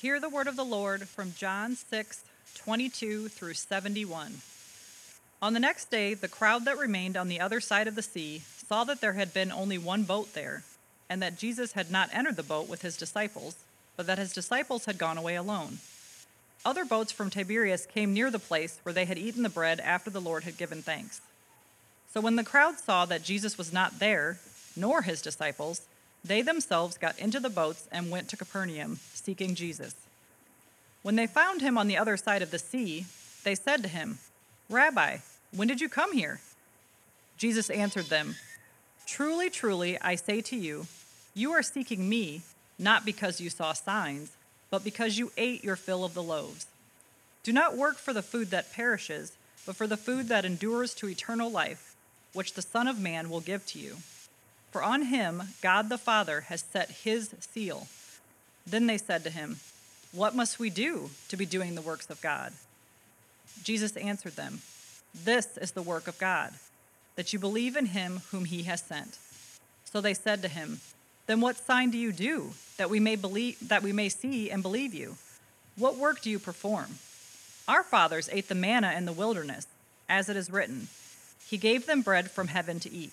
Hear the word of the Lord from John 6 22 through 71. On the next day, the crowd that remained on the other side of the sea saw that there had been only one boat there, and that Jesus had not entered the boat with his disciples, but that his disciples had gone away alone. Other boats from Tiberias came near the place where they had eaten the bread after the Lord had given thanks. So when the crowd saw that Jesus was not there, nor his disciples, they themselves got into the boats and went to Capernaum, seeking Jesus. When they found him on the other side of the sea, they said to him, Rabbi, when did you come here? Jesus answered them, Truly, truly, I say to you, you are seeking me, not because you saw signs, but because you ate your fill of the loaves. Do not work for the food that perishes, but for the food that endures to eternal life, which the Son of Man will give to you. For on him God the Father has set his seal. Then they said to him, What must we do to be doing the works of God? Jesus answered them, This is the work of God, that you believe in him whom he has sent. So they said to him, Then what sign do you do that we may believe that we may see and believe you? What work do you perform? Our fathers ate the manna in the wilderness, as it is written, He gave them bread from heaven to eat.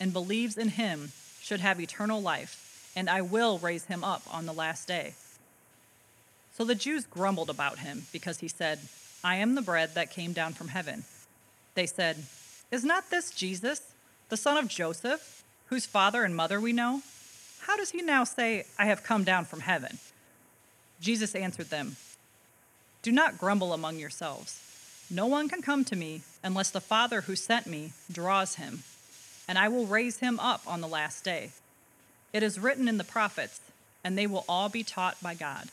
and believes in him should have eternal life, and I will raise him up on the last day. So the Jews grumbled about him because he said, I am the bread that came down from heaven. They said, Is not this Jesus, the son of Joseph, whose father and mother we know? How does he now say, I have come down from heaven? Jesus answered them, Do not grumble among yourselves. No one can come to me unless the Father who sent me draws him and I will raise him up on the last day. It is written in the prophets, and they will all be taught by God.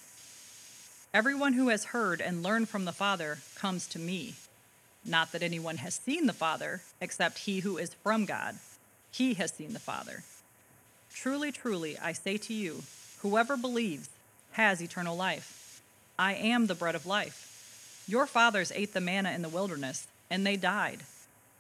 Everyone who has heard and learned from the Father comes to me. Not that anyone has seen the Father, except he who is from God. He has seen the Father. Truly, truly, I say to you, whoever believes has eternal life. I am the bread of life. Your fathers ate the manna in the wilderness, and they died.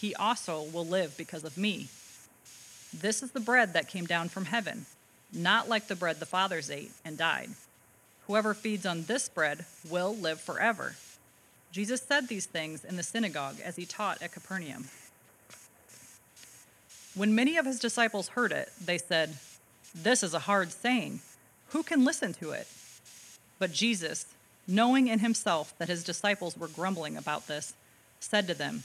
he also will live because of me. This is the bread that came down from heaven, not like the bread the fathers ate and died. Whoever feeds on this bread will live forever. Jesus said these things in the synagogue as he taught at Capernaum. When many of his disciples heard it, they said, This is a hard saying. Who can listen to it? But Jesus, knowing in himself that his disciples were grumbling about this, said to them,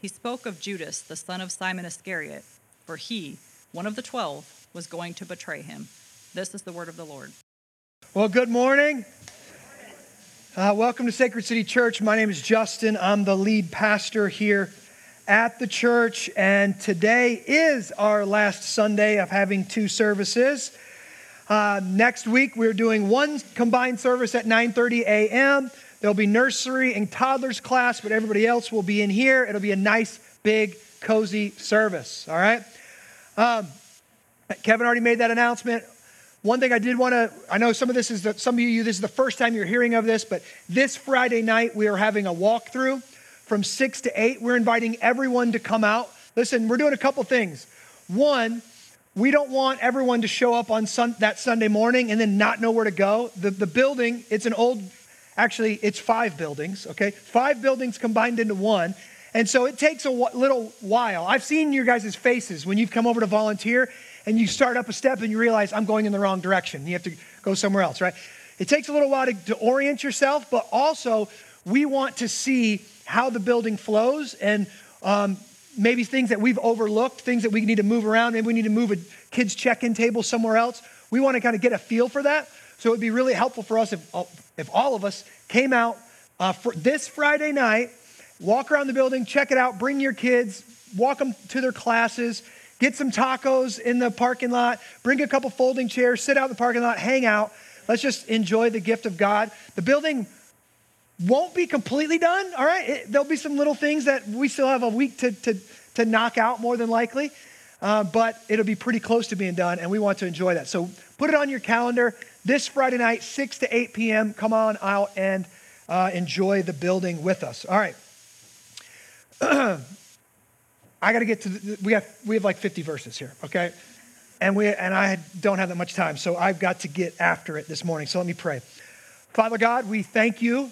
He spoke of Judas, the son of Simon Iscariot, for he, one of the twelve, was going to betray him. This is the word of the Lord. Well, good morning. Uh, welcome to Sacred City Church. My name is Justin. I'm the lead pastor here at the church, and today is our last Sunday of having two services. Uh, next week, we're doing one combined service at 9:30 a.m. There'll be nursery and toddlers class, but everybody else will be in here. It'll be a nice, big, cozy service. All right. Um, Kevin already made that announcement. One thing I did want to, I know some of this is, the, some of you, this is the first time you're hearing of this, but this Friday night we are having a walkthrough from 6 to 8. We're inviting everyone to come out. Listen, we're doing a couple things. One, we don't want everyone to show up on sun, that Sunday morning and then not know where to go. The, the building, it's an old, actually, it's five buildings, okay? Five buildings combined into one. And so it takes a little while. I've seen your guys' faces when you've come over to volunteer and you start up a step and you realize I'm going in the wrong direction. You have to go somewhere else, right? It takes a little while to, to orient yourself, but also we want to see how the building flows and um, maybe things that we've overlooked, things that we need to move around. Maybe we need to move a kid's check in table somewhere else. We want to kind of get a feel for that. So it would be really helpful for us if, if all of us came out uh, for this Friday night, walk around the building, check it out, bring your kids, walk them to their classes, Get some tacos in the parking lot, bring a couple folding chairs, sit out in the parking lot, hang out. Let's just enjoy the gift of God. The building won't be completely done, all right? It, there'll be some little things that we still have a week to, to, to knock out, more than likely, uh, but it'll be pretty close to being done, and we want to enjoy that. So put it on your calendar this Friday night, 6 to 8 p.m. Come on out and uh, enjoy the building with us. All right. I got to get to the, we have we have like 50 verses here, okay? And we and I don't have that much time, so I've got to get after it this morning. So let me pray. Father God, we thank you.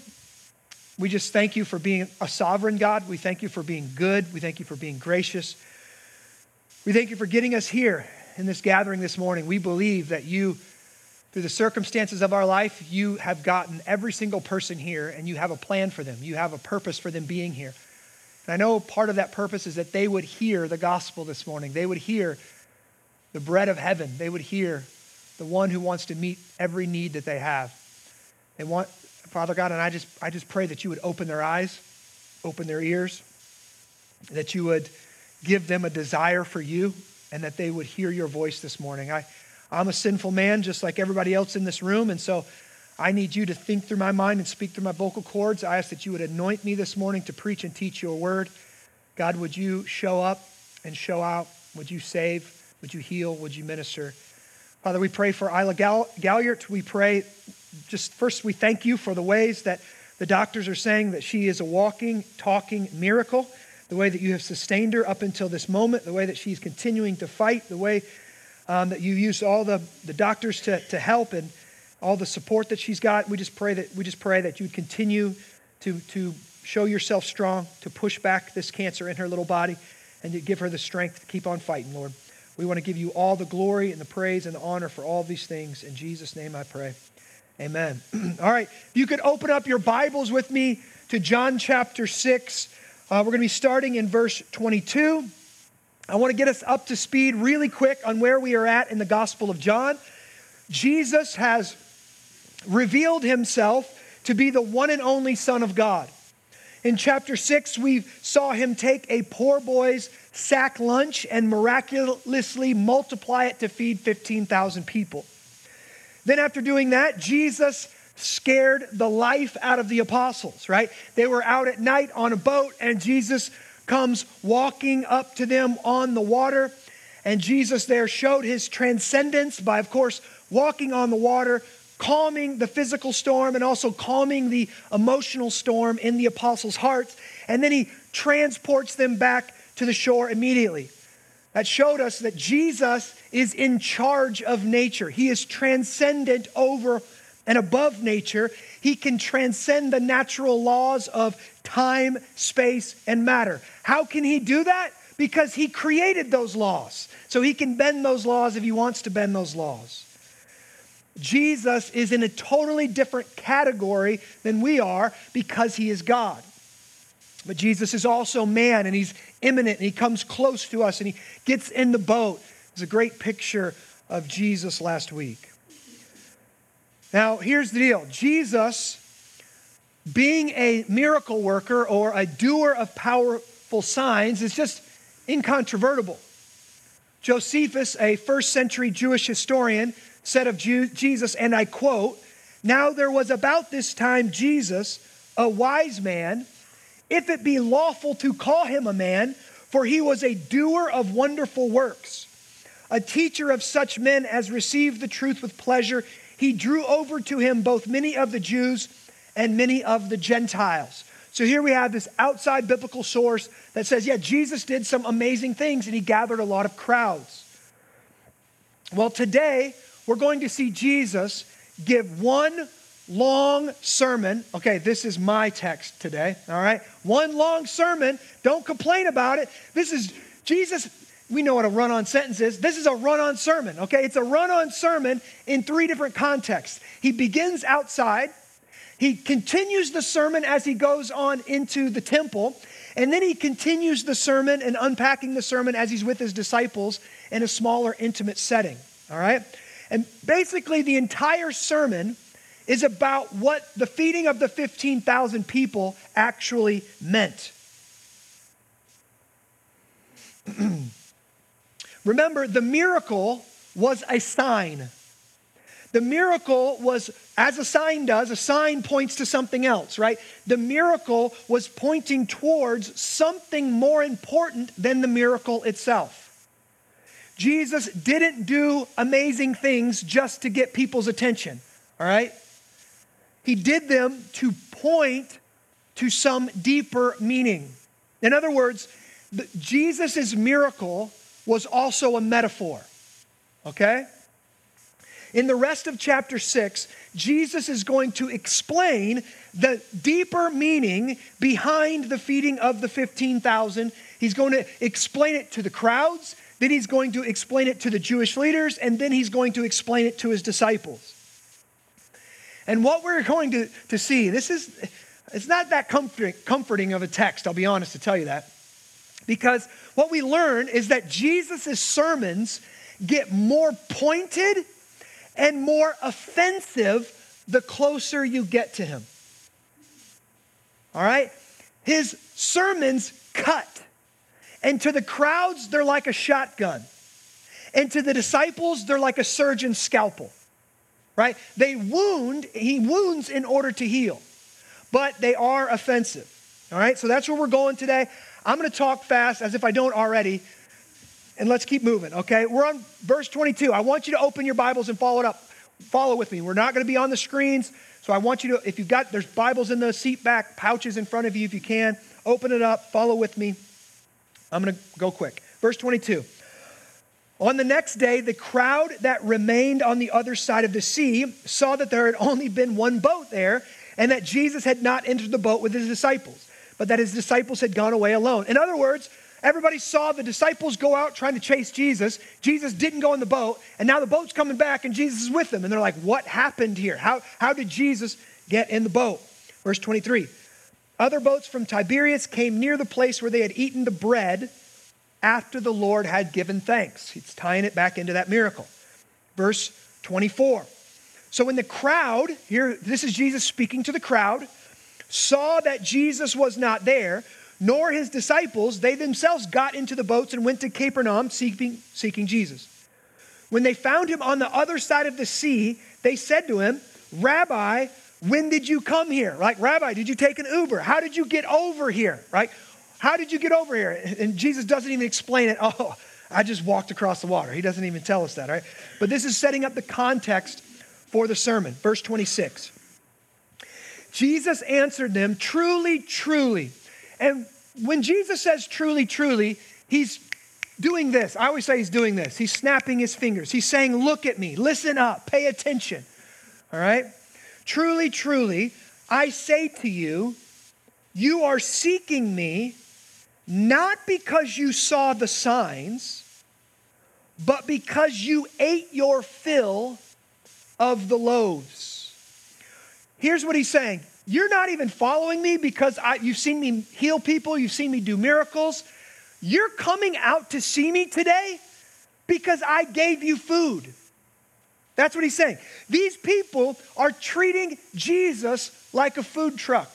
We just thank you for being a sovereign God. We thank you for being good. We thank you for being gracious. We thank you for getting us here in this gathering this morning. We believe that you through the circumstances of our life, you have gotten every single person here and you have a plan for them. You have a purpose for them being here. And I know part of that purpose is that they would hear the gospel this morning. They would hear the bread of heaven. They would hear the one who wants to meet every need that they have. They want, Father God, and I just, I just pray that you would open their eyes, open their ears, that you would give them a desire for you, and that they would hear your voice this morning. I, I'm a sinful man, just like everybody else in this room, and so I need you to think through my mind and speak through my vocal cords. I ask that you would anoint me this morning to preach and teach your word. God, would you show up and show out? Would you save? Would you heal? Would you minister? Father, we pray for Isla Gall- Galliard. We pray, just first, we thank you for the ways that the doctors are saying that she is a walking, talking miracle, the way that you have sustained her up until this moment, the way that she's continuing to fight, the way um, that you used all the, the doctors to, to help and all the support that she's got. We just pray that we just pray that you would continue to, to show yourself strong, to push back this cancer in her little body, and to give her the strength to keep on fighting, Lord. We want to give you all the glory and the praise and the honor for all these things. In Jesus' name I pray. Amen. all right. You could open up your Bibles with me to John chapter 6. Uh, we're going to be starting in verse 22. I want to get us up to speed really quick on where we are at in the Gospel of John. Jesus has revealed himself to be the one and only Son of God. In chapter 6, we saw him take a poor boy's sack lunch and miraculously multiply it to feed 15,000 people. Then, after doing that, Jesus scared the life out of the apostles, right? They were out at night on a boat, and Jesus comes walking up to them on the water. And Jesus there showed his transcendence by, of course, walking on the water, calming the physical storm, and also calming the emotional storm in the apostles' hearts. And then he transports them back to the shore immediately. That showed us that Jesus is in charge of nature. He is transcendent over and above nature. He can transcend the natural laws of time, space, and matter. How can he do that? Because he created those laws. So he can bend those laws if he wants to bend those laws. Jesus is in a totally different category than we are because he is God. But Jesus is also man and he's immanent and he comes close to us and he gets in the boat. It's a great picture of Jesus last week. Now, here's the deal Jesus, being a miracle worker or a doer of powerful signs, is just incontrovertible. Josephus, a first century Jewish historian, said of Jesus, and I quote, Now there was about this time Jesus, a wise man, if it be lawful to call him a man, for he was a doer of wonderful works, a teacher of such men as received the truth with pleasure he drew over to him both many of the Jews and many of the Gentiles. So here we have this outside biblical source that says, yeah, Jesus did some amazing things and he gathered a lot of crowds. Well, today we're going to see Jesus give one long sermon. Okay, this is my text today, all right? One long sermon. Don't complain about it. This is Jesus we know what a run on sentence is. This is a run on sermon, okay? It's a run on sermon in three different contexts. He begins outside, he continues the sermon as he goes on into the temple, and then he continues the sermon and unpacking the sermon as he's with his disciples in a smaller, intimate setting, all right? And basically, the entire sermon is about what the feeding of the 15,000 people actually meant. Remember, the miracle was a sign. The miracle was, as a sign does, a sign points to something else, right? The miracle was pointing towards something more important than the miracle itself. Jesus didn't do amazing things just to get people's attention, all right? He did them to point to some deeper meaning. In other words, Jesus' miracle was also a metaphor. Okay? In the rest of chapter 6, Jesus is going to explain the deeper meaning behind the feeding of the 15,000. He's going to explain it to the crowds, then he's going to explain it to the Jewish leaders, and then he's going to explain it to his disciples. And what we're going to, to see, this is, it's not that comforting, comforting of a text, I'll be honest to tell you that. Because what we learn is that Jesus' sermons get more pointed and more offensive the closer you get to him. All right? His sermons cut. And to the crowds, they're like a shotgun. And to the disciples, they're like a surgeon's scalpel. Right? They wound, he wounds in order to heal, but they are offensive. All right? So that's where we're going today. I'm going to talk fast as if I don't already, and let's keep moving, okay? We're on verse 22. I want you to open your Bibles and follow it up. Follow with me. We're not going to be on the screens, so I want you to, if you've got, there's Bibles in the seat back, pouches in front of you if you can. Open it up, follow with me. I'm going to go quick. Verse 22. On the next day, the crowd that remained on the other side of the sea saw that there had only been one boat there and that Jesus had not entered the boat with his disciples but that his disciples had gone away alone. In other words, everybody saw the disciples go out trying to chase Jesus. Jesus didn't go in the boat, and now the boat's coming back and Jesus is with them. And they're like, what happened here? How, how did Jesus get in the boat? Verse 23 Other boats from Tiberias came near the place where they had eaten the bread after the Lord had given thanks. He's tying it back into that miracle. Verse 24. So when the crowd, here, this is Jesus speaking to the crowd saw that Jesus was not there, nor his disciples, they themselves got into the boats and went to Capernaum seeking, seeking Jesus. When they found him on the other side of the sea, they said to him, Rabbi, When did you come here? Like, Rabbi, did you take an Uber? How did you get over here? Right? How did you get over here? And Jesus doesn't even explain it. Oh, I just walked across the water. He doesn't even tell us that, right? But this is setting up the context for the sermon. Verse 26. Jesus answered them, Truly, truly. And when Jesus says truly, truly, he's doing this. I always say he's doing this. He's snapping his fingers. He's saying, Look at me, listen up, pay attention. All right? Truly, truly, I say to you, you are seeking me not because you saw the signs, but because you ate your fill of the loaves. Here's what he's saying You're not even following me because I, you've seen me heal people, you've seen me do miracles. You're coming out to see me today because I gave you food. That's what he's saying. These people are treating Jesus like a food truck.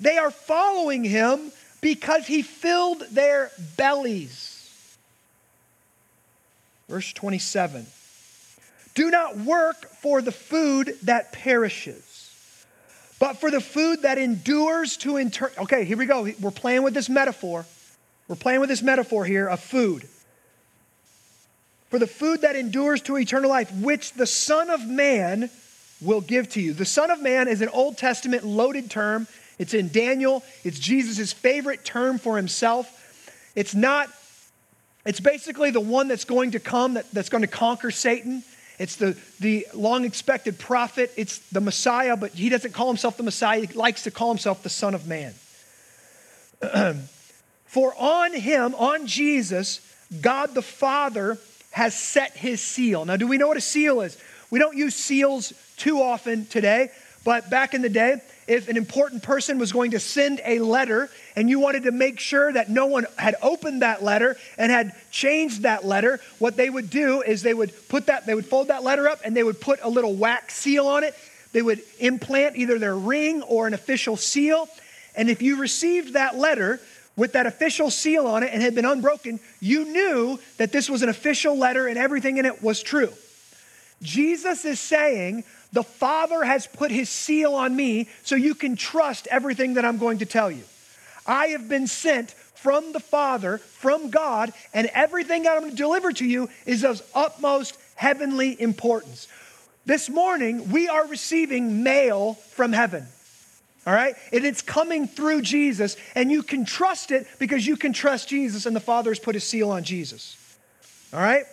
They are following him because he filled their bellies. Verse 27 Do not work for the food that perishes, but for the food that endures to inter. Okay, here we go. We're playing with this metaphor. We're playing with this metaphor here of food. For the food that endures to eternal life, which the Son of Man will give to you. The Son of Man is an Old Testament loaded term. It's in Daniel. It's Jesus' favorite term for himself. It's not, it's basically the one that's going to come, that, that's going to conquer Satan. It's the, the long expected prophet. It's the Messiah, but he doesn't call himself the Messiah. He likes to call himself the Son of Man. For on him, on Jesus, God the Father has set his seal. Now, do we know what a seal is? We don't use seals too often today, but back in the day, if an important person was going to send a letter and you wanted to make sure that no one had opened that letter and had changed that letter, what they would do is they would put that, they would fold that letter up and they would put a little wax seal on it. They would implant either their ring or an official seal. And if you received that letter with that official seal on it and had been unbroken, you knew that this was an official letter and everything in it was true. Jesus is saying, the Father has put his seal on me so you can trust everything that I'm going to tell you. I have been sent from the Father, from God, and everything that I'm going to deliver to you is of utmost heavenly importance. This morning, we are receiving mail from heaven. All right? And it's coming through Jesus, and you can trust it because you can trust Jesus, and the Father has put his seal on Jesus. All right?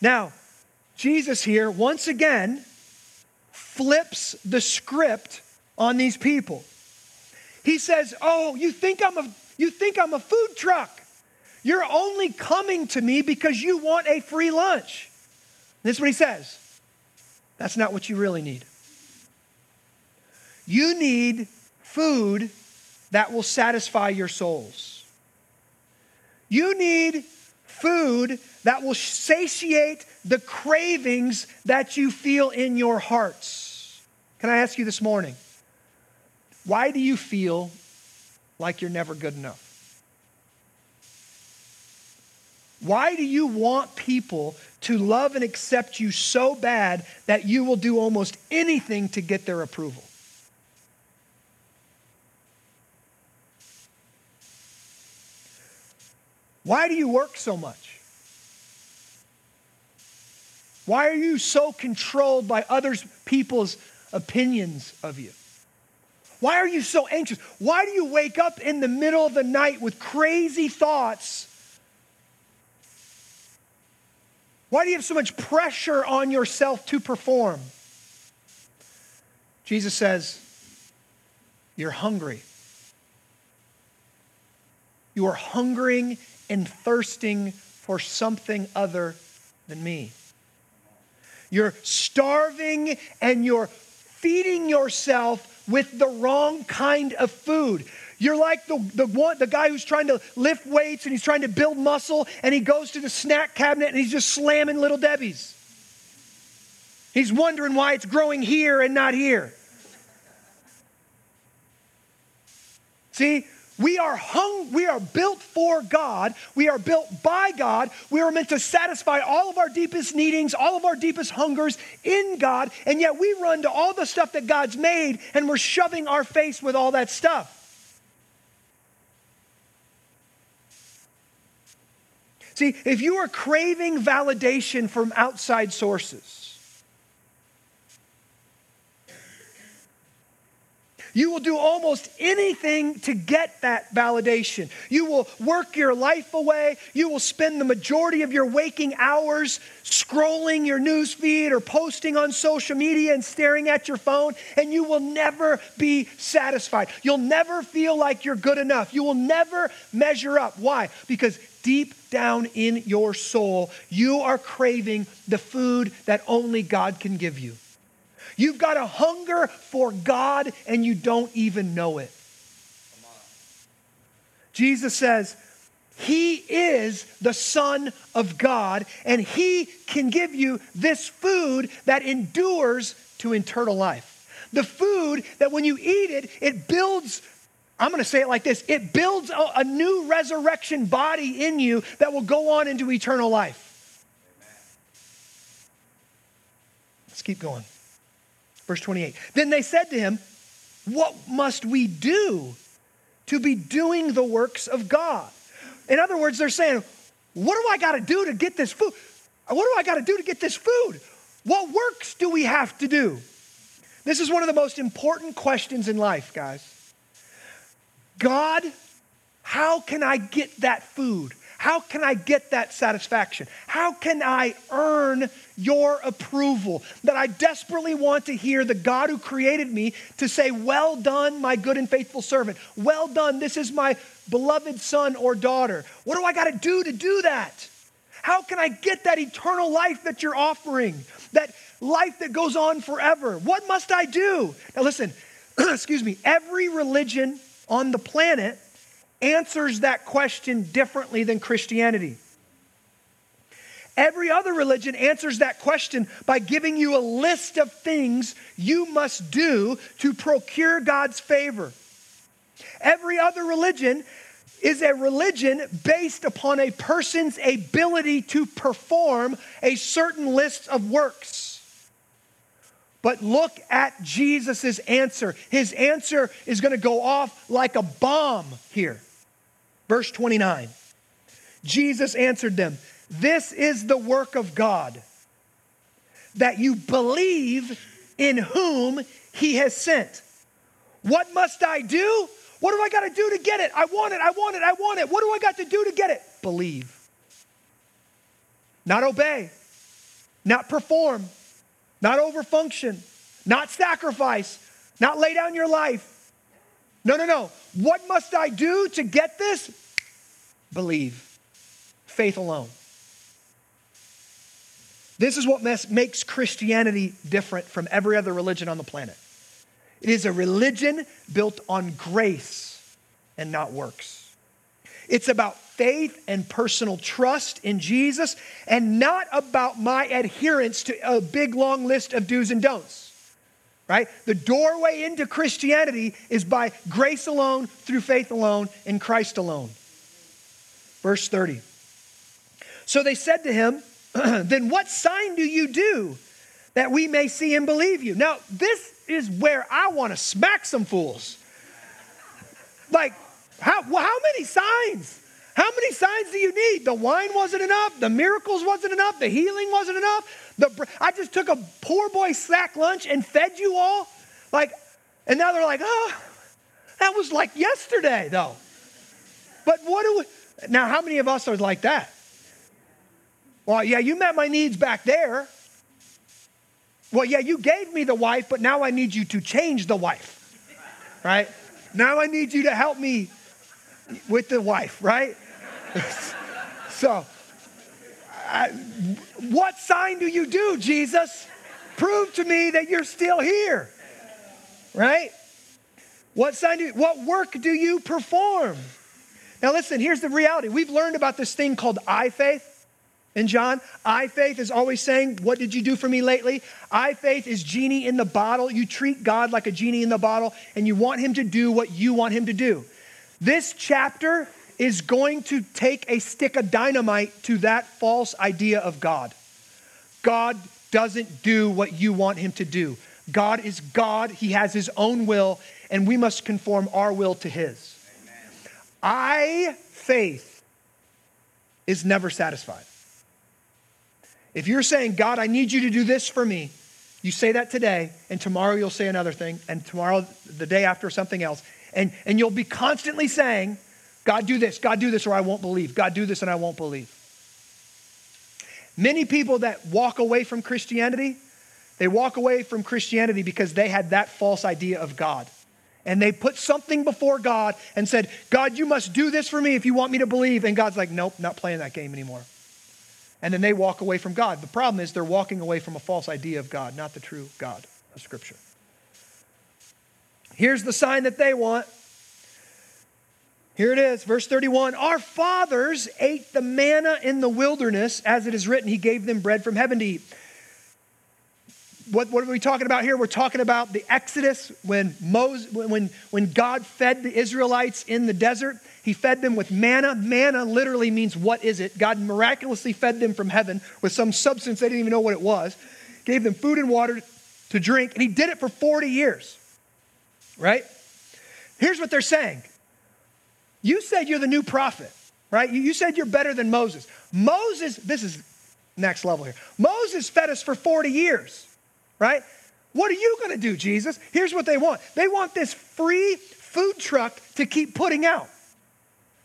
Now, Jesus here, once again, flips the script on these people. He says, "Oh, you think I'm a you think I'm a food truck. You're only coming to me because you want a free lunch." This is what he says. That's not what you really need. You need food that will satisfy your souls. You need food that will satiate the cravings that you feel in your hearts. Can I ask you this morning? Why do you feel like you're never good enough? Why do you want people to love and accept you so bad that you will do almost anything to get their approval? Why do you work so much? Why are you so controlled by others people's opinions of you? Why are you so anxious? Why do you wake up in the middle of the night with crazy thoughts? Why do you have so much pressure on yourself to perform? Jesus says, You're hungry. You are hungering and thirsting for something other than me. You're starving and you're feeding yourself with the wrong kind of food. You're like the, the, one, the guy who's trying to lift weights and he's trying to build muscle and he goes to the snack cabinet and he's just slamming little Debbie's. He's wondering why it's growing here and not here. See, We are hung, we are built for God. We are built by God. We are meant to satisfy all of our deepest needings, all of our deepest hungers in God. And yet we run to all the stuff that God's made and we're shoving our face with all that stuff. See, if you are craving validation from outside sources, You will do almost anything to get that validation. You will work your life away. You will spend the majority of your waking hours scrolling your news feed or posting on social media and staring at your phone, and you will never be satisfied. You'll never feel like you're good enough. You will never measure up. Why? Because deep down in your soul, you are craving the food that only God can give you. You've got a hunger for God and you don't even know it. Jesus says, He is the Son of God, and He can give you this food that endures to eternal life. The food that when you eat it, it builds, I'm going to say it like this it builds a, a, new resurrection body in you that will go on into eternal life. Let's keep going. Verse 28. Then they said to him, What must we do to be doing the works of God? In other words, they're saying, What do I got to do to get this food? What do I got to do to get this food? What works do we have to do? This is one of the most important questions in life, guys. God, how can I get that food? How can I get that satisfaction? How can I earn your approval? That I desperately want to hear the God who created me to say, Well done, my good and faithful servant. Well done, this is my beloved son or daughter. What do I got to do to do that? How can I get that eternal life that you're offering? That life that goes on forever? What must I do? Now, listen, excuse me, every religion on the planet answers that question differently than Christianity. Every other religion answers that question by giving you a list of things you must do to procure God's favor. Every other religion is a religion based upon a person's ability to perform a certain list of works. But look at Jesus' answer. His answer is going to go off like a bomb here. Verse 29 Jesus answered them, This is the work of God, that you believe in whom he has sent. What must I do? What do I got to do to get it? I want it, I want it, I want it. What do I got to do to get it? Believe. Not obey, not perform, not overfunction, not sacrifice, not lay down your life, no, no, no. What must I do to get this? Believe. Faith alone. This is what makes Christianity different from every other religion on the planet. It is a religion built on grace and not works. It's about faith and personal trust in Jesus and not about my adherence to a big long list of do's and don'ts right? The doorway into Christianity is by grace alone, through faith alone, in Christ alone. Verse 30. So they said to him, Then what sign do you do that we may see and believe you? Now, this is where I want to smack some fools. Like, how, how many signs? How many signs do you need? The wine wasn't enough. The miracles wasn't enough. The healing wasn't enough. The, I just took a poor boy sack lunch and fed you all. Like, and now they're like, oh, that was like yesterday, though. But what do we, now, how many of us are like that? Well, yeah, you met my needs back there. Well, yeah, you gave me the wife, but now I need you to change the wife, right? Now I need you to help me with the wife, right? so, I, what sign do you do, Jesus? Prove to me that you're still here, right? What sign do, you, what work do you perform? Now, listen, here's the reality. We've learned about this thing called I faith And John. I faith is always saying, What did you do for me lately? I faith is genie in the bottle. You treat God like a genie in the bottle, and you want him to do what you want him to do. This chapter is going to take a stick of dynamite to that false idea of God. God doesn't do what you want him to do. God is God, he has his own will, and we must conform our will to his. Amen. I, faith, is never satisfied. If you're saying, God, I need you to do this for me, you say that today, and tomorrow you'll say another thing, and tomorrow, the day after, something else. And, and you'll be constantly saying, God, do this, God, do this, or I won't believe. God, do this, and I won't believe. Many people that walk away from Christianity, they walk away from Christianity because they had that false idea of God. And they put something before God and said, God, you must do this for me if you want me to believe. And God's like, nope, not playing that game anymore. And then they walk away from God. The problem is they're walking away from a false idea of God, not the true God of Scripture. Here's the sign that they want here it is, verse 31. Our fathers ate the manna in the wilderness, as it is written, He gave them bread from heaven to eat. What, what are we talking about here? We're talking about the Exodus when, Moses, when, when God fed the Israelites in the desert. He fed them with manna. Manna literally means what is it? God miraculously fed them from heaven with some substance they didn't even know what it was, gave them food and water to drink, and He did it for 40 years, right? Here's what they're saying you said you're the new prophet, right? You said you're better than Moses. Moses, this is next level here. Moses fed us for 40 years, right? What are you going to do, Jesus? Here's what they want they want this free food truck to keep putting out.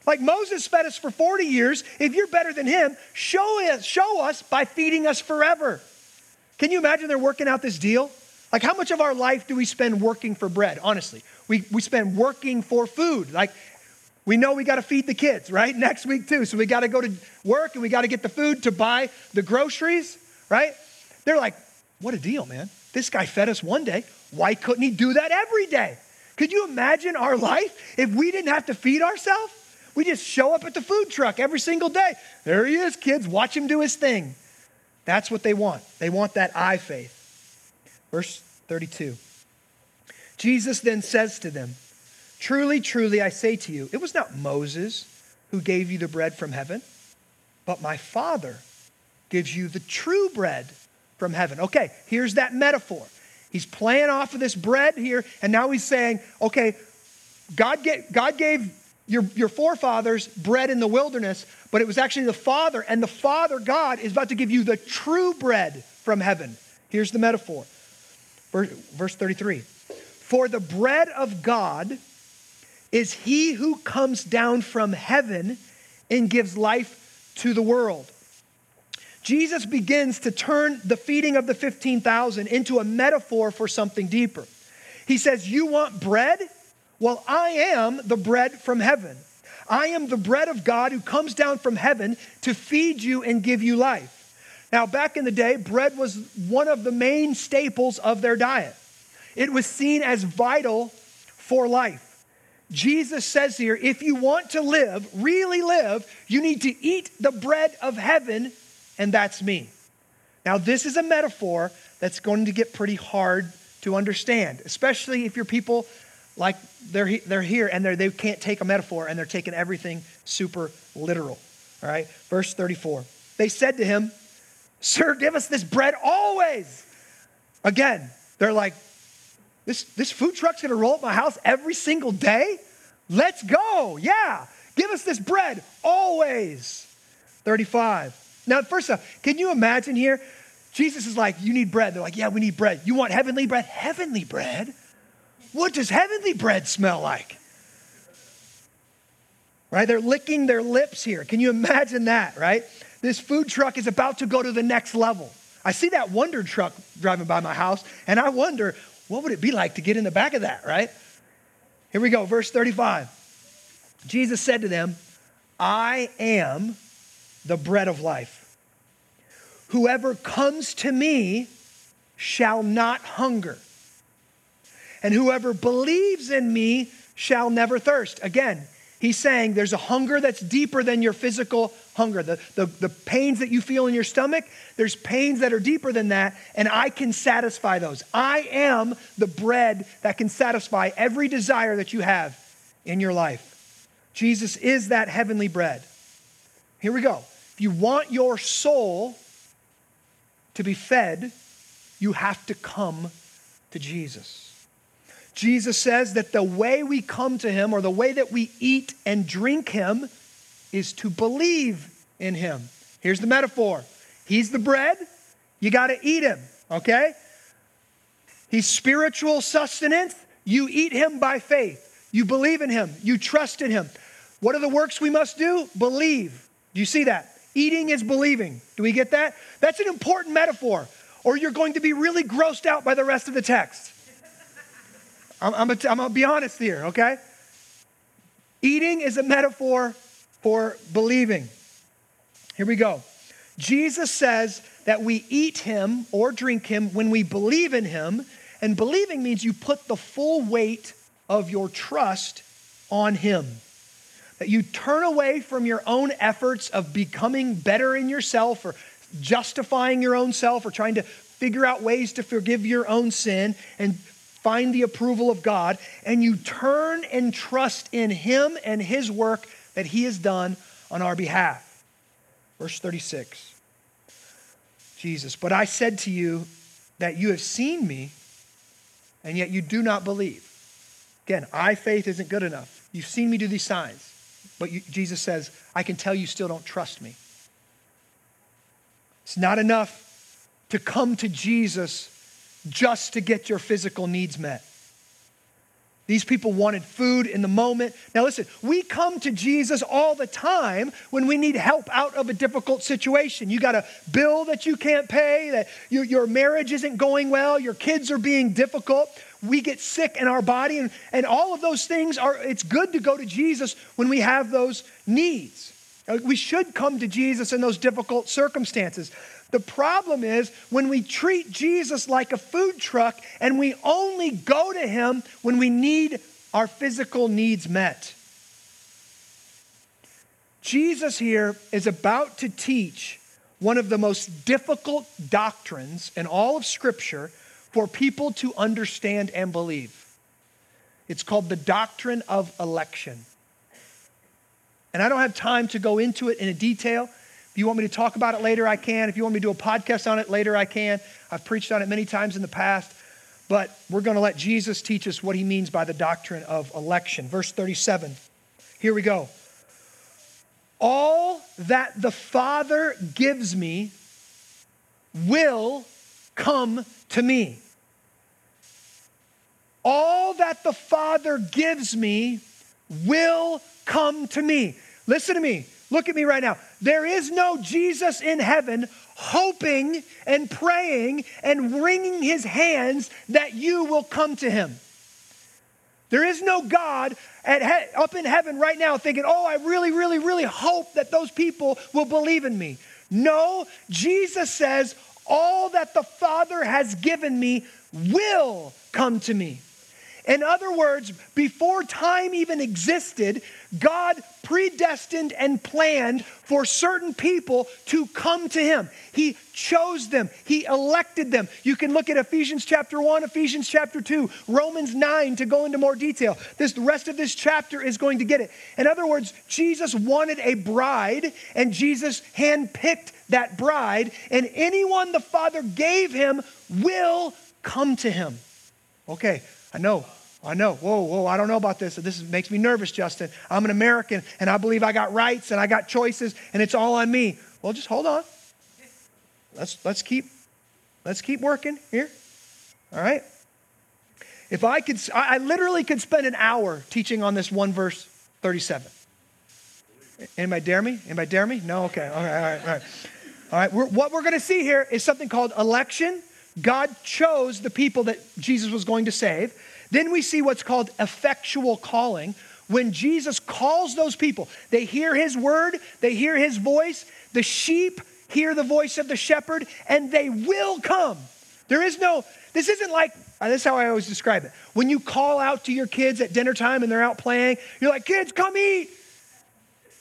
Like Moses fed us for 40 years. If you're better than him, show us, show us by feeding us forever. Can you imagine they're working out this deal? Like, how much of our life do we spend working for bread? Honestly, we, we spend working for food. Like, we know we got to feed the kids, right? Next week, too. So we got to go to work and we got to get the food to buy the groceries, right? They're like, what a deal, man. This guy fed us one day. Why couldn't he do that every day? Could you imagine our life if we didn't have to feed ourselves? We just show up at the food truck every single day. There he is, kids. Watch him do his thing. That's what they want. They want that eye faith. Verse 32. Jesus then says to them, Truly, truly, I say to you, it was not Moses who gave you the bread from heaven, but my Father gives you the true bread from heaven. Okay, here's that metaphor. He's playing off of this bread here, and now he's saying, okay, God, get, God gave your, your forefathers bread in the wilderness, but it was actually the Father, and the Father, God, is about to give you the true bread from heaven. Here's the metaphor. Verse, verse 33 For the bread of God is he who comes down from heaven and gives life to the world. Jesus begins to turn the feeding of the 15,000 into a metaphor for something deeper. He says, You want bread? Well, I am the bread from heaven. I am the bread of God who comes down from heaven to feed you and give you life. Now, back in the day, bread was one of the main staples of their diet. It was seen as vital for life. Jesus says here if you want to live, really live, you need to eat the bread of heaven, and that's me. Now, this is a metaphor that's going to get pretty hard to understand, especially if you're people like they're, they're here and they're, they can't take a metaphor and they're taking everything super literal. All right, verse 34. They said to him, Sir, give us this bread always. Again, they're like, this, this food truck's gonna roll up my house every single day? Let's go. Yeah. Give us this bread always. 35. Now, first off, can you imagine here? Jesus is like, You need bread. They're like, Yeah, we need bread. You want heavenly bread? Heavenly bread? What does heavenly bread smell like? Right? They're licking their lips here. Can you imagine that, right? This food truck is about to go to the next level. I see that wonder truck driving by my house, and I wonder, what would it be like to get in the back of that, right? Here we go, verse 35. Jesus said to them, I am the bread of life. Whoever comes to me shall not hunger, and whoever believes in me shall never thirst. Again, he's saying there's a hunger that's deeper than your physical hunger. The, the, the pains that you feel in your stomach, there's pains that are deeper than that, and I can satisfy those. I am the bread that can satisfy every desire that you have in your life. Jesus is that heavenly bread. Here we go. If you want your soul to be fed, you have to come to Jesus. Jesus says that the way we come to him or the way that we eat and drink him is to believe in him. Here's the metaphor He's the bread, you got to eat him, okay? He's spiritual sustenance, you eat him by faith. You believe in him, you trust in him. What are the works we must do? Believe. Do you see that? Eating is believing. Do we get that? That's an important metaphor, or you're going to be really grossed out by the rest of the text. I'm, I'm going to be honest here, okay? Eating is a metaphor for believing. Here we go. Jesus says that we eat him or drink him when we believe in him, and believing means you put the full weight of your trust on him. That you turn away from your own efforts of becoming better in yourself or justifying your own self or trying to figure out ways to forgive your own sin and find the approval of God, and you turn and trust in Him and His work that He has done on our behalf. Verse 36 Jesus, but I said to you that you have seen me, and yet you do not believe. Again, eye faith isn't good enough. You've seen me do these signs, but you, Jesus says, I can tell you still don't trust me. It's not enough to come to Jesus just to get your physical needs met. These people wanted food in the moment. Now, listen, we come to Jesus all the time when we need help out of a difficult situation. You got a bill that you can't pay, that your, your marriage isn't going well, your kids are being difficult. We get sick in our body, and, and all of those things are, it's good to go to Jesus when we have those needs. Uh, we should come to Jesus in those difficult circumstances. The problem is when we treat Jesus like a food truck and we only go to him when we need our physical needs met. Jesus here is about to teach one of the most difficult doctrines in all of Scripture for people to understand and believe. It's called the doctrine of election. And I don't have time to go into it in detail. If you want me to talk about it later, I can. If you want me to do a podcast on it later, I can. I've preached on it many times in the past. But we're going to let Jesus teach us what he means by the doctrine of election. Verse 37. Here we go. All that the Father gives me will come to me. All that the Father gives me will come to me. Listen to me. Look at me right now. There is no Jesus in heaven hoping and praying and wringing his hands that you will come to him. There is no God at he- up in heaven right now thinking, oh, I really, really, really hope that those people will believe in me. No, Jesus says, all that the Father has given me will come to me. In other words, before time even existed, God predestined and planned for certain people to come to Him. He chose them, He elected them. You can look at Ephesians chapter 1, Ephesians chapter 2, Romans 9 to go into more detail. This, the rest of this chapter is going to get it. In other words, Jesus wanted a bride, and Jesus handpicked that bride, and anyone the Father gave Him will come to Him. Okay, I know. I know. Whoa, whoa, I don't know about this. This makes me nervous, Justin. I'm an American and I believe I got rights and I got choices and it's all on me. Well, just hold on. Let's let's keep let's keep working here. All right? If I could I literally could spend an hour teaching on this one verse 37. Anybody dare me? Anybody dare me? No? Okay. All right, all right, all right. All right, we're, what we're going to see here is something called election. God chose the people that Jesus was going to save. Then we see what's called effectual calling. When Jesus calls those people, they hear his word, they hear his voice, the sheep hear the voice of the shepherd, and they will come. There is no, this isn't like, uh, this is how I always describe it. When you call out to your kids at dinner time and they're out playing, you're like, kids, come eat.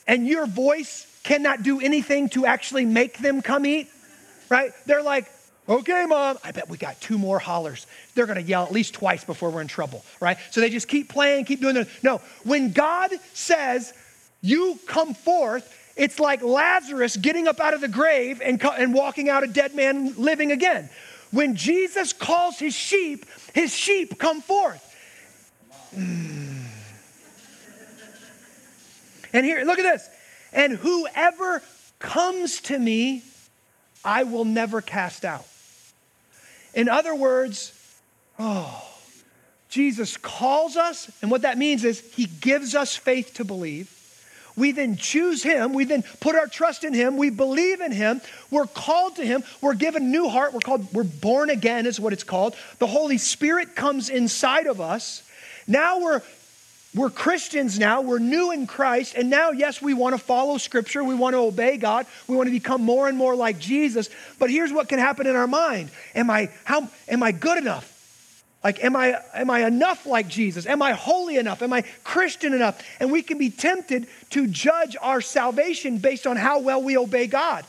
And your voice cannot do anything to actually make them come eat, right? They're like, Okay, mom. I bet we got two more hollers. They're going to yell at least twice before we're in trouble, right? So they just keep playing, keep doing it. No, when God says, you come forth, it's like Lazarus getting up out of the grave and, and walking out a dead man living again. When Jesus calls his sheep, his sheep come forth. Mm. And here, look at this. And whoever comes to me, I will never cast out. In other words, oh, Jesus calls us, and what that means is he gives us faith to believe. We then choose him. We then put our trust in him. We believe in him. We're called to him. We're given new heart. We're called, we're born again, is what it's called. The Holy Spirit comes inside of us. Now we're we're Christians now. We're new in Christ. And now, yes, we want to follow Scripture. We want to obey God. We want to become more and more like Jesus. But here's what can happen in our mind Am I, how, am I good enough? Like, am I, am I enough like Jesus? Am I holy enough? Am I Christian enough? And we can be tempted to judge our salvation based on how well we obey God.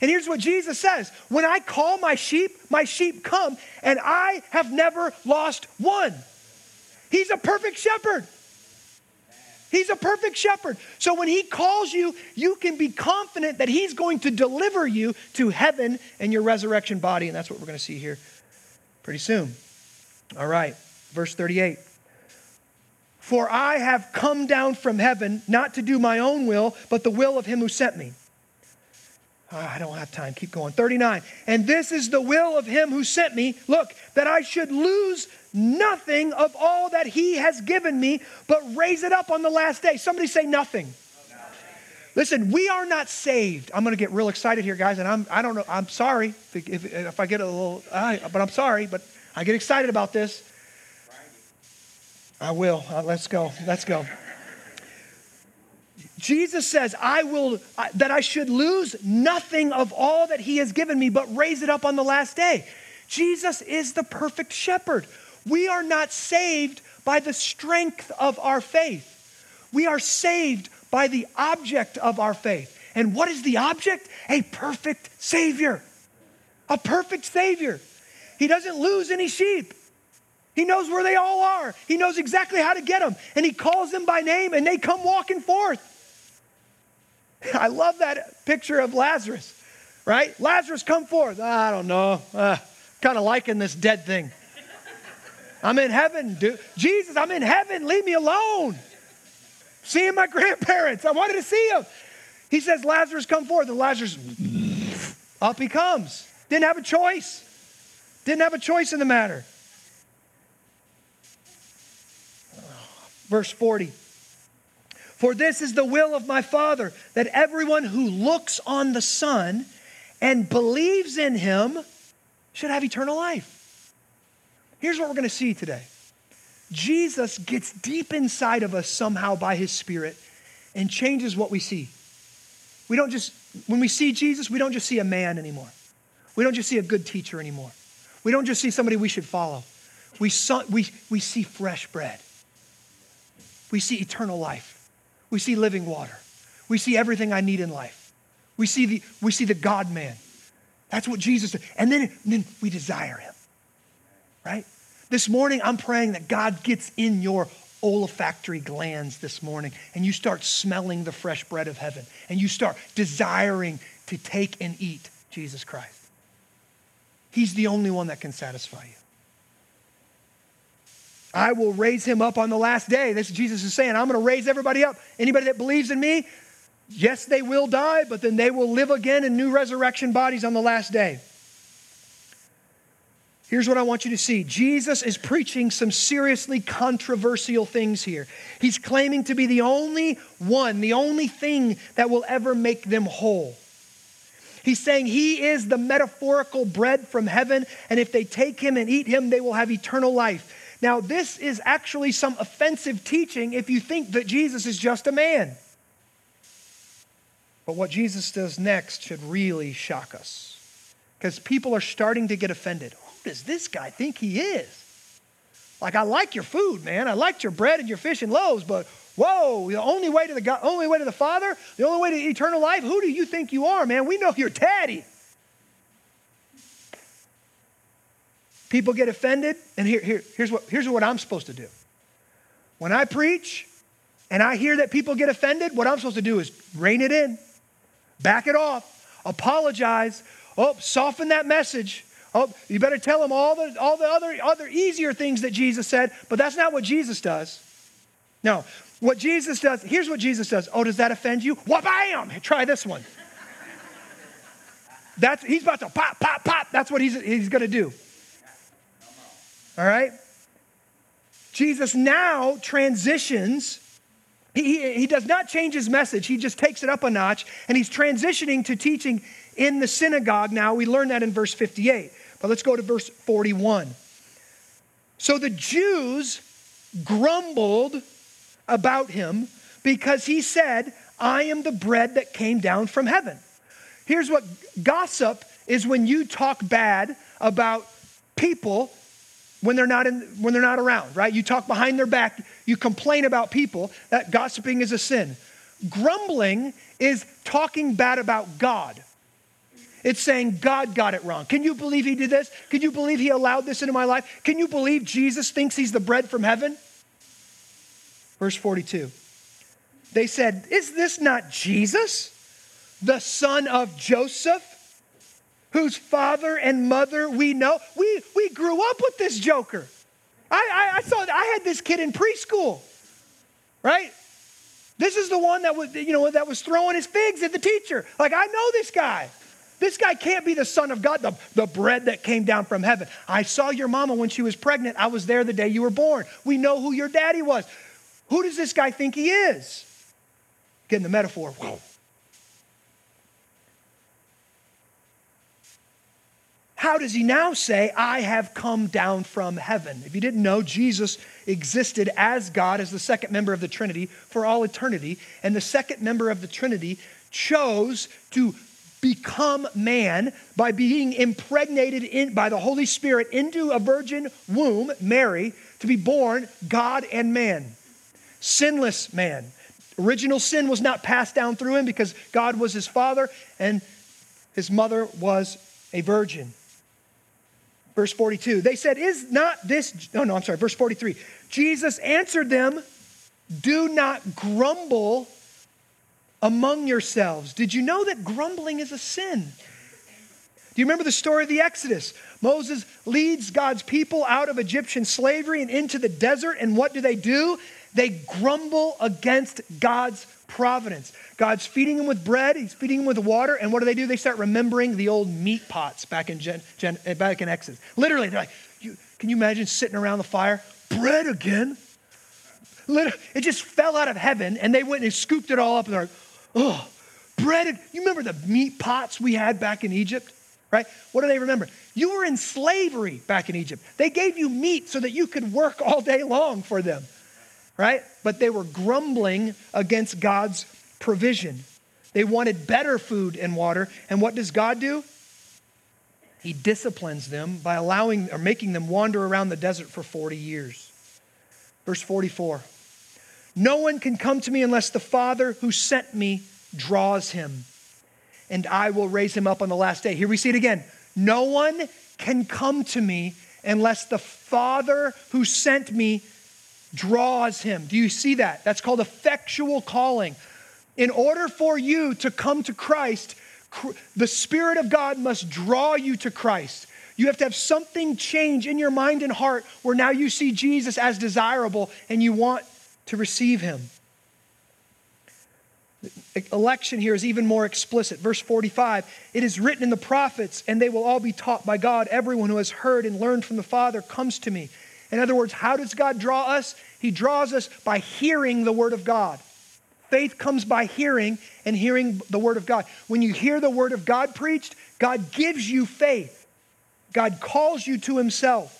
And here's what Jesus says When I call my sheep, my sheep come, and I have never lost one. He's a perfect shepherd. He's a perfect shepherd. So when he calls you, you can be confident that he's going to deliver you to heaven and your resurrection body. And that's what we're going to see here pretty soon. All right, verse 38. For I have come down from heaven not to do my own will, but the will of him who sent me. Oh, I don't have time. Keep going. 39. And this is the will of him who sent me. Look, that I should lose nothing of all that he has given me, but raise it up on the last day. Somebody say nothing. Listen, we are not saved. I'm going to get real excited here, guys, and I'm, I don't know, I'm sorry if, if, if I get a little, uh, but I'm sorry, but I get excited about this. I will. Uh, let's go. Let's go. Jesus says, I will, uh, that I should lose nothing of all that he has given me, but raise it up on the last day. Jesus is the perfect shepherd. We are not saved by the strength of our faith. We are saved by the object of our faith. And what is the object? A perfect Savior. A perfect Savior. He doesn't lose any sheep. He knows where they all are. He knows exactly how to get them. And He calls them by name and they come walking forth. I love that picture of Lazarus, right? Lazarus, come forth. I don't know. Uh, kind of liking this dead thing. I'm in heaven, dude. Jesus, I'm in heaven. Leave me alone. Seeing my grandparents. I wanted to see them. He says, Lazarus, come forth. And Lazarus, up he comes. Didn't have a choice. Didn't have a choice in the matter. Verse 40. For this is the will of my Father, that everyone who looks on the Son and believes in him should have eternal life. Here's what we're going to see today Jesus gets deep inside of us somehow by his Spirit and changes what we see. We don't just, when we see Jesus, we don't just see a man anymore. We don't just see a good teacher anymore. We don't just see somebody we should follow. We, saw, we, we see fresh bread. We see eternal life. We see living water. We see everything I need in life. We see the, we see the God man. That's what Jesus did. And then, and then we desire him right? This morning, I'm praying that God gets in your olfactory glands this morning and you start smelling the fresh bread of heaven and you start desiring to take and eat Jesus Christ. He's the only one that can satisfy you. I will raise him up on the last day. This Jesus is saying, I'm going to raise everybody up. Anybody that believes in me, yes, they will die, but then they will live again in new resurrection bodies on the last day. Here's what I want you to see Jesus is preaching some seriously controversial things here. He's claiming to be the only one, the only thing that will ever make them whole. He's saying he is the metaphorical bread from heaven, and if they take him and eat him, they will have eternal life. Now, this is actually some offensive teaching if you think that Jesus is just a man. But what Jesus does next should really shock us because people are starting to get offended Who does this guy think he is? Like, I like your food, man. I liked your bread and your fish and loaves, but whoa, the only way to the God, only way to the Father, the only way to eternal life, who do you think you are, man? We know you're daddy. People get offended, and here, here, here's, what, here's what I'm supposed to do. When I preach and I hear that people get offended, what I'm supposed to do is rein it in, back it off, apologize, oh, soften that message. Oh, you better tell them all the, all the other, other easier things that Jesus said, but that's not what Jesus does. No, what Jesus does, here's what Jesus does. Oh, does that offend you? What bam! Try this one. That's he's about to pop, pop, pop. That's what he's, he's gonna do. All right? Jesus now transitions. He, he, does not change his message, he just takes it up a notch, and he's transitioning to teaching in the synagogue now. We learn that in verse 58. But let's go to verse 41. So the Jews grumbled about him because he said, I am the bread that came down from heaven. Here's what gossip is when you talk bad about people when they're not in, when they're not around, right? You talk behind their back, you complain about people. That gossiping is a sin. Grumbling is talking bad about God. It's saying God got it wrong. Can you believe he did this? Can you believe he allowed this into my life? Can you believe Jesus thinks he's the bread from heaven? Verse 42. They said, Is this not Jesus, the son of Joseph, whose father and mother we know? We, we grew up with this joker. I, I, I saw I had this kid in preschool, right? This is the one that was, you know, that was throwing his figs at the teacher. Like, I know this guy. This guy can't be the Son of God, the, the bread that came down from heaven. I saw your mama when she was pregnant. I was there the day you were born. We know who your daddy was. Who does this guy think he is? Getting the metaphor. Whoa. How does he now say, I have come down from heaven? If you didn't know, Jesus existed as God, as the second member of the Trinity for all eternity. And the second member of the Trinity chose to become man by being impregnated in, by the Holy Spirit into a virgin womb, Mary, to be born God and man. Sinless man. Original sin was not passed down through him because God was his father and his mother was a virgin. Verse 42. They said, Is not this, no, oh, no, I'm sorry, verse 43. Jesus answered them, Do not grumble among yourselves. Did you know that grumbling is a sin? Do you remember the story of the Exodus? Moses leads God's people out of Egyptian slavery and into the desert, and what do they do? They grumble against God's providence. God's feeding them with bread, He's feeding them with water, and what do they do? They start remembering the old meat pots back in, Gen, Gen, eh, back in Exodus. Literally, they're like, you, can you imagine sitting around the fire? Bread again? Literally, it just fell out of heaven, and they went and scooped it all up, and they're like, Oh, bread. You remember the meat pots we had back in Egypt? Right? What do they remember? You were in slavery back in Egypt. They gave you meat so that you could work all day long for them. Right? But they were grumbling against God's provision. They wanted better food and water. And what does God do? He disciplines them by allowing or making them wander around the desert for 40 years. Verse 44. No one can come to me unless the Father who sent me draws him, and I will raise him up on the last day. Here we see it again. No one can come to me unless the Father who sent me draws him. Do you see that? That's called effectual calling. In order for you to come to Christ, the Spirit of God must draw you to Christ. You have to have something change in your mind and heart where now you see Jesus as desirable and you want to receive him. Election here is even more explicit. Verse 45 It is written in the prophets, and they will all be taught by God. Everyone who has heard and learned from the Father comes to me. In other words, how does God draw us? He draws us by hearing the Word of God. Faith comes by hearing and hearing the Word of God. When you hear the Word of God preached, God gives you faith. God calls you to Himself.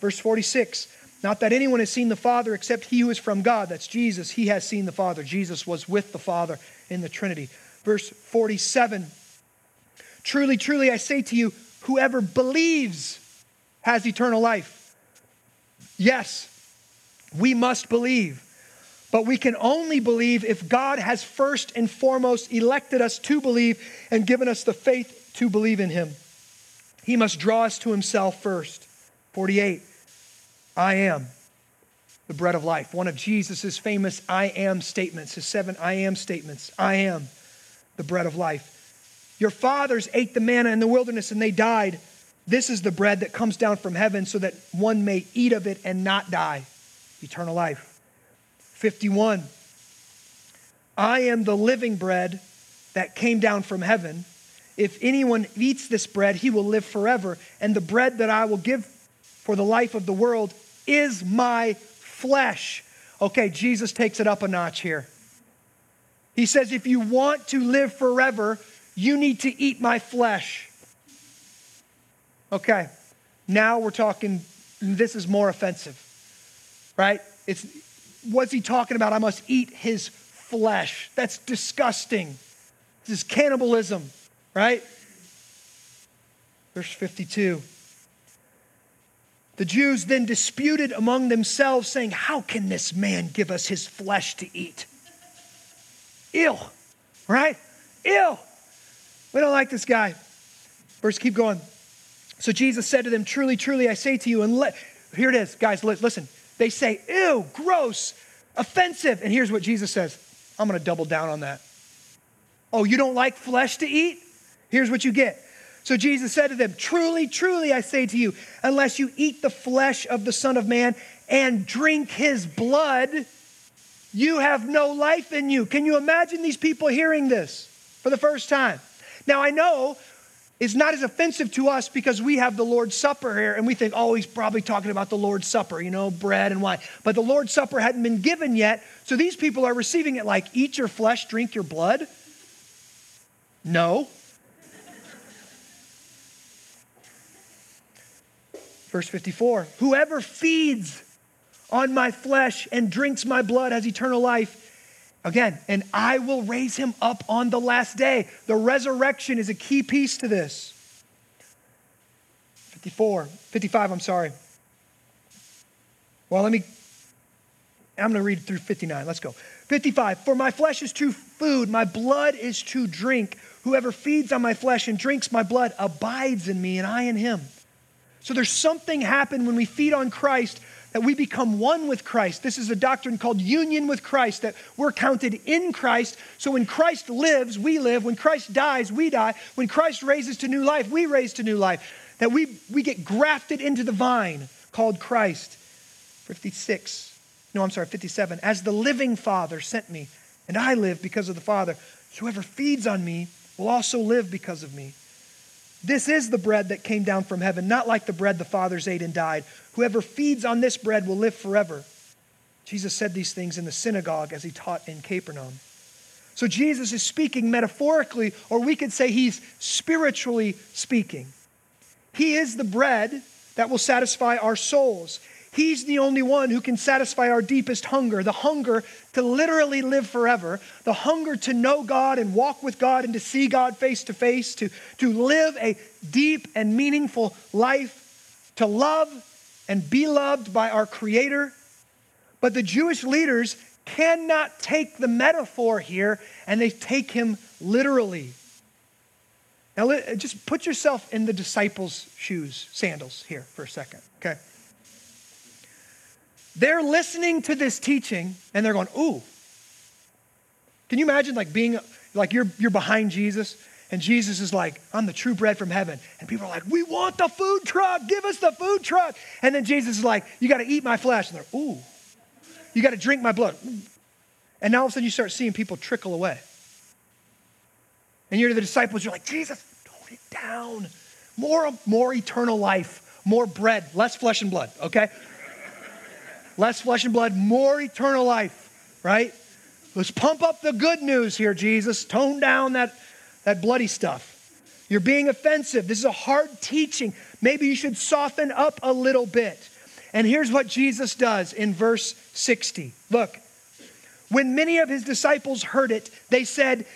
Verse 46 not that anyone has seen the Father except he who is from God. That's Jesus. He has seen the Father. Jesus was with the Father in the Trinity. Verse 47 Truly, truly, I say to you, whoever believes has eternal life. Yes, we must believe. But we can only believe if God has first and foremost elected us to believe and given us the faith to believe in Him. He must draw us to himself first. 48. I am the bread of life. One of Jesus' famous I am statements, his seven I am statements. I am the bread of life. Your fathers ate the manna in the wilderness and they died. This is the bread that comes down from heaven so that one may eat of it and not die. Eternal life. 51. I am the living bread that came down from heaven. If anyone eats this bread, he will live forever. And the bread that I will give for the life of the world is my flesh. Okay, Jesus takes it up a notch here. He says, if you want to live forever, you need to eat my flesh. Okay, now we're talking, this is more offensive, right? It's, what's he talking about? I must eat his flesh. That's disgusting. This is cannibalism, right? Verse 52. The Jews then disputed among themselves, saying, How can this man give us his flesh to eat? Ill, right? Ill. We don't like this guy. Verse, keep going. So Jesus said to them, Truly, truly, I say to you, and let, here it is, guys, listen. They say, Ew, gross, offensive. And here's what Jesus says I'm going to double down on that. Oh, you don't like flesh to eat? Here's what you get. So Jesus said to them, Truly, truly, I say to you, unless you eat the flesh of the Son of Man and drink his blood, you have no life in you. Can you imagine these people hearing this for the first time? Now, I know it's not as offensive to us because we have the Lord's Supper here and we think, oh, he's probably talking about the Lord's Supper, you know, bread and wine. But the Lord's Supper hadn't been given yet. So these people are receiving it like, eat your flesh, drink your blood. No. Verse 54 Whoever feeds on my flesh and drinks my blood has eternal life. Again, and I will raise him up on the last day. The resurrection is a key piece to this. 54, 55, I'm sorry. Well, let me, I'm going to read through 59. Let's go. 55, for my flesh is true food, my blood is true drink. Whoever feeds on my flesh and drinks my blood abides in me, and I in him. So there's something happen when we feed on Christ that we become one with Christ. This is a doctrine called union with Christ, that we're counted in Christ. So when Christ lives, we live. When Christ dies, we die. When Christ raises to new life, we raise to new life. That we, we get grafted into the vine called Christ. 56, no, I'm sorry, 57. As the living Father sent me, and I live because of the Father. Whoever feeds on me will also live because of me. This is the bread that came down from heaven, not like the bread the fathers ate and died. Whoever feeds on this bread will live forever. Jesus said these things in the synagogue as he taught in Capernaum. So Jesus is speaking metaphorically, or we could say he's spiritually speaking. He is the bread that will satisfy our souls. He's the only one who can satisfy our deepest hunger the hunger to literally live forever, the hunger to know God and walk with God and to see God face to face, to, live a deep and meaningful life, to love and be loved by our Creator. But the Jewish leaders cannot take the metaphor here and they take him literally. Now, just put yourself in the disciples' shoes, sandals here for a second, okay? They're listening to this teaching and they're going, ooh. Can you imagine like being like you're you're behind Jesus and Jesus is like, I'm the true bread from heaven. And people are like, we want the food truck. Give us the food truck. And then Jesus is like, you got to eat my flesh. And they're, ooh. You got to drink my blood. And now all of a sudden you start seeing people trickle away. And you're the disciples, you're like, Jesus, tone it down. More, more eternal life, more bread, less flesh and blood, okay? Less flesh and blood, more eternal life, right? Let's pump up the good news here, Jesus. Tone down that, that bloody stuff. You're being offensive. This is a hard teaching. Maybe you should soften up a little bit. And here's what Jesus does in verse 60. Look, when many of his disciples heard it, they said,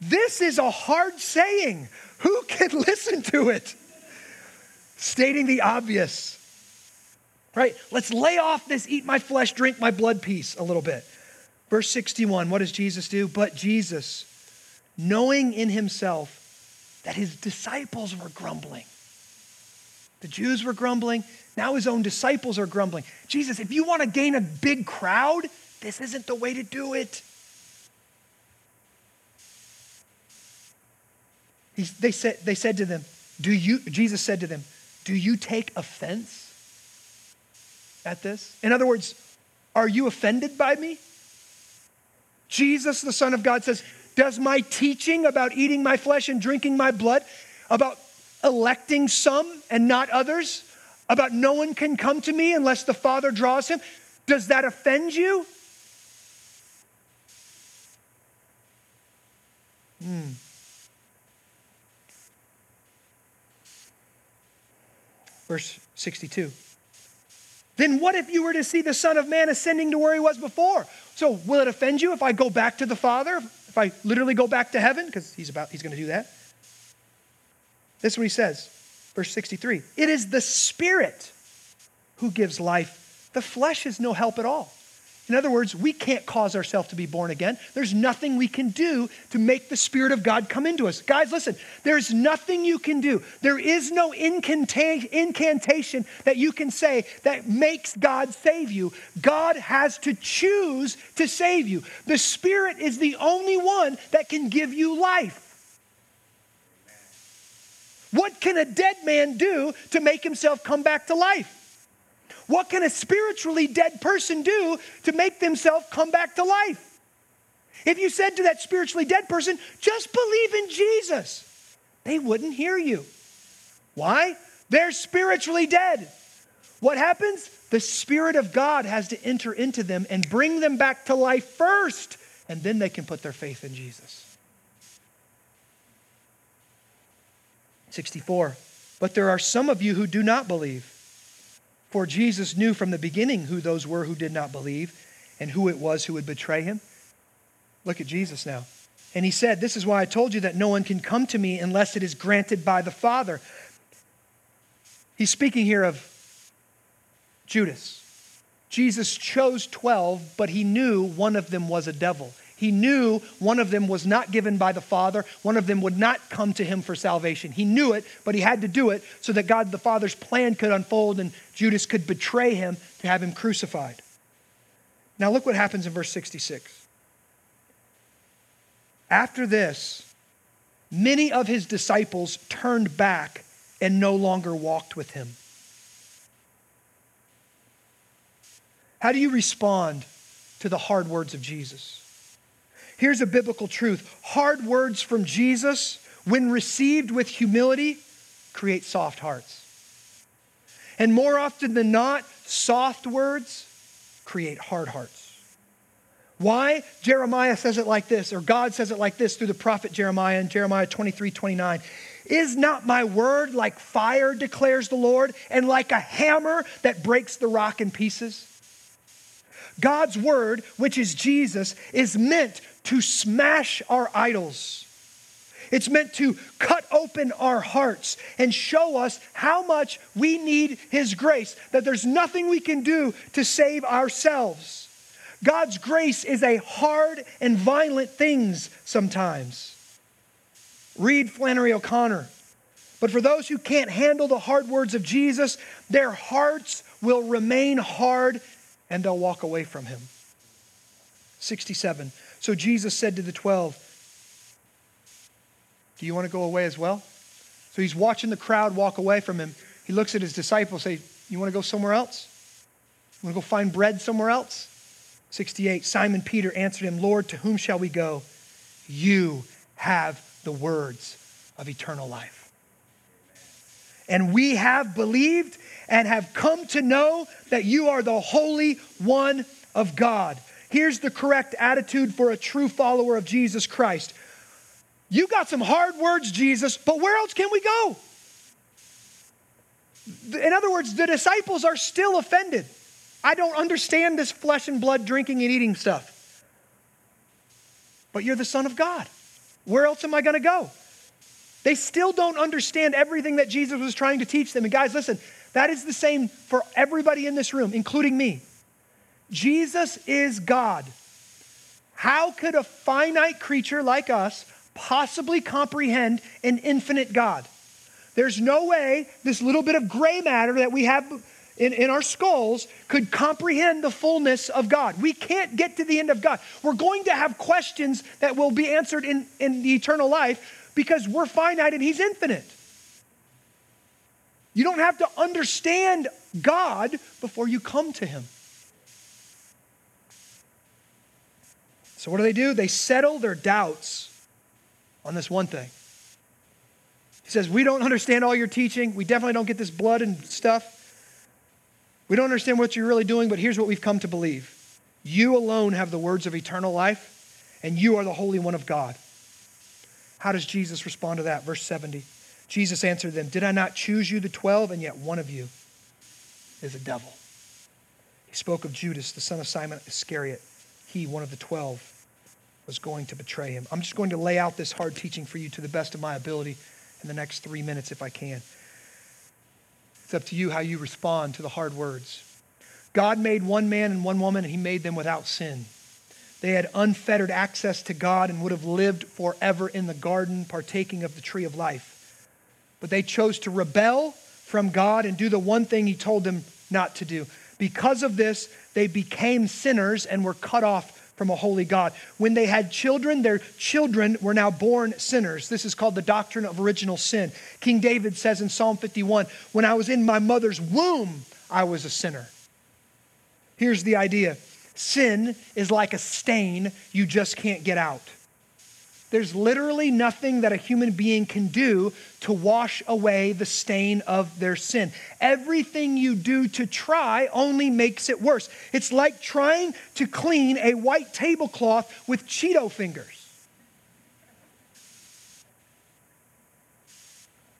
This is a hard saying. Who can listen to it? Stating the obvious right? Let's lay off this eat my flesh, drink my blood piece a little bit. Verse 61, what does Jesus do? But Jesus, knowing in himself that his disciples were grumbling, The Jews were grumbling. Now his own disciples are grumbling. Jesus, if you want to gain a big crowd, this isn't the way to do it. He, they, said, they said to them, Do you, Jesus said to them, Do you take offense at this? In other words, are you offended by me? Jesus, the Son of God, says, Does my teaching about eating my flesh and drinking my blood, about electing some and not others, about no one can come to me unless the Father draws him, does that offend you? Hmm. Verse 62. Then what if you were to see the Son of Man ascending to where he was before? So will it offend you if I go back to the Father? If I literally go back to heaven? Because he's about he's going to do that. This is what he says. Verse 63. It is the Spirit who gives life. The flesh is no help at all. In other words, we can't cause ourselves to be born again. There's nothing we can do to make the Spirit of God come into us. Guys, listen, there's nothing you can do. There is no incantation that you can say that makes God save you. God has to choose to save you. The Spirit is the only one that can give you life. What can a dead man do to make himself come back to life? What can a spiritually dead person do to make themselves come back to life? If you said to that spiritually dead person, just believe in Jesus, they wouldn't hear you. Why? They're spiritually dead. What happens? The Spirit of God has to enter into them and bring them back to life first, and then they can put their faith in Jesus. 64. But there are some of you who do not believe. For Jesus knew from the beginning who those were who did not believe and who it was who would betray him. Look at Jesus now. And he said, This is why I told you that no one can come to me unless it is granted by the Father. He's speaking here of Judas. Jesus chose 12, but he knew one of them was a devil. He knew one of them was not given by the Father. One of them would not come to him for salvation. He knew it, but he had to do it so that God the Father's plan could unfold and Judas could betray him to have him crucified. Now, look what happens in verse 66. After this, many of his disciples turned back and no longer walked with him. How do you respond to the hard words of Jesus? Here's a biblical truth hard words from Jesus, when received with humility, create soft hearts. And more often than not, soft words create hard hearts. Why? Jeremiah says it like this, or God says it like this through the prophet Jeremiah in Jeremiah 23 29. Is not my word like fire, declares the Lord, and like a hammer that breaks the rock in pieces? God's word, which is Jesus, is meant to smash our idols. It's meant to cut open our hearts and show us how much we need His grace, that there's nothing we can do to save ourselves. God's grace is a hard and violent thing sometimes. Read Flannery O'Connor. But for those who can't handle the hard words of Jesus, their hearts will remain hard and they'll walk away from Him. 67. So Jesus said to the 12, Do you want to go away as well? So he's watching the crowd walk away from him. He looks at his disciples, say, You want to go somewhere else? You want to go find bread somewhere else? 68. Simon Peter answered him, Lord, to whom shall we go? You have the words of eternal life. And we have believed and have come to know that you are the Holy One of God. Here's the correct attitude for a true follower of Jesus Christ. You got some hard words, Jesus, but where else can we go? In other words, the disciples are still offended. I don't understand this flesh and blood drinking and eating stuff. But you're the Son of God. Where else am I going to go? They still don't understand everything that Jesus was trying to teach them. And guys, listen, that is the same for everybody in this room, including me. Jesus is God. How could a finite creature like us possibly comprehend an infinite God? There's no way this little bit of gray matter that we have in, in our skulls could comprehend the fullness of God. We can't get to the end of God. We're going to have questions that will be answered in, in the eternal life because we're finite and He's infinite. You don't have to understand God before you come to Him. So, what do they do? They settle their doubts on this one thing. He says, We don't understand all your teaching. We definitely don't get this blood and stuff. We don't understand what you're really doing, but here's what we've come to believe you alone have the words of eternal life, and you are the Holy One of God. How does Jesus respond to that? Verse 70. Jesus answered them, Did I not choose you, the twelve, and yet one of you is a devil? He spoke of Judas, the son of Simon Iscariot. He, one of the twelve, was going to betray him. I'm just going to lay out this hard teaching for you to the best of my ability in the next three minutes if I can. It's up to you how you respond to the hard words. God made one man and one woman, and he made them without sin. They had unfettered access to God and would have lived forever in the garden, partaking of the tree of life. But they chose to rebel from God and do the one thing he told them not to do. Because of this, they became sinners and were cut off from a holy God. When they had children, their children were now born sinners. This is called the doctrine of original sin. King David says in Psalm 51 When I was in my mother's womb, I was a sinner. Here's the idea sin is like a stain you just can't get out. There's literally nothing that a human being can do to wash away the stain of their sin. Everything you do to try only makes it worse. It's like trying to clean a white tablecloth with Cheeto fingers.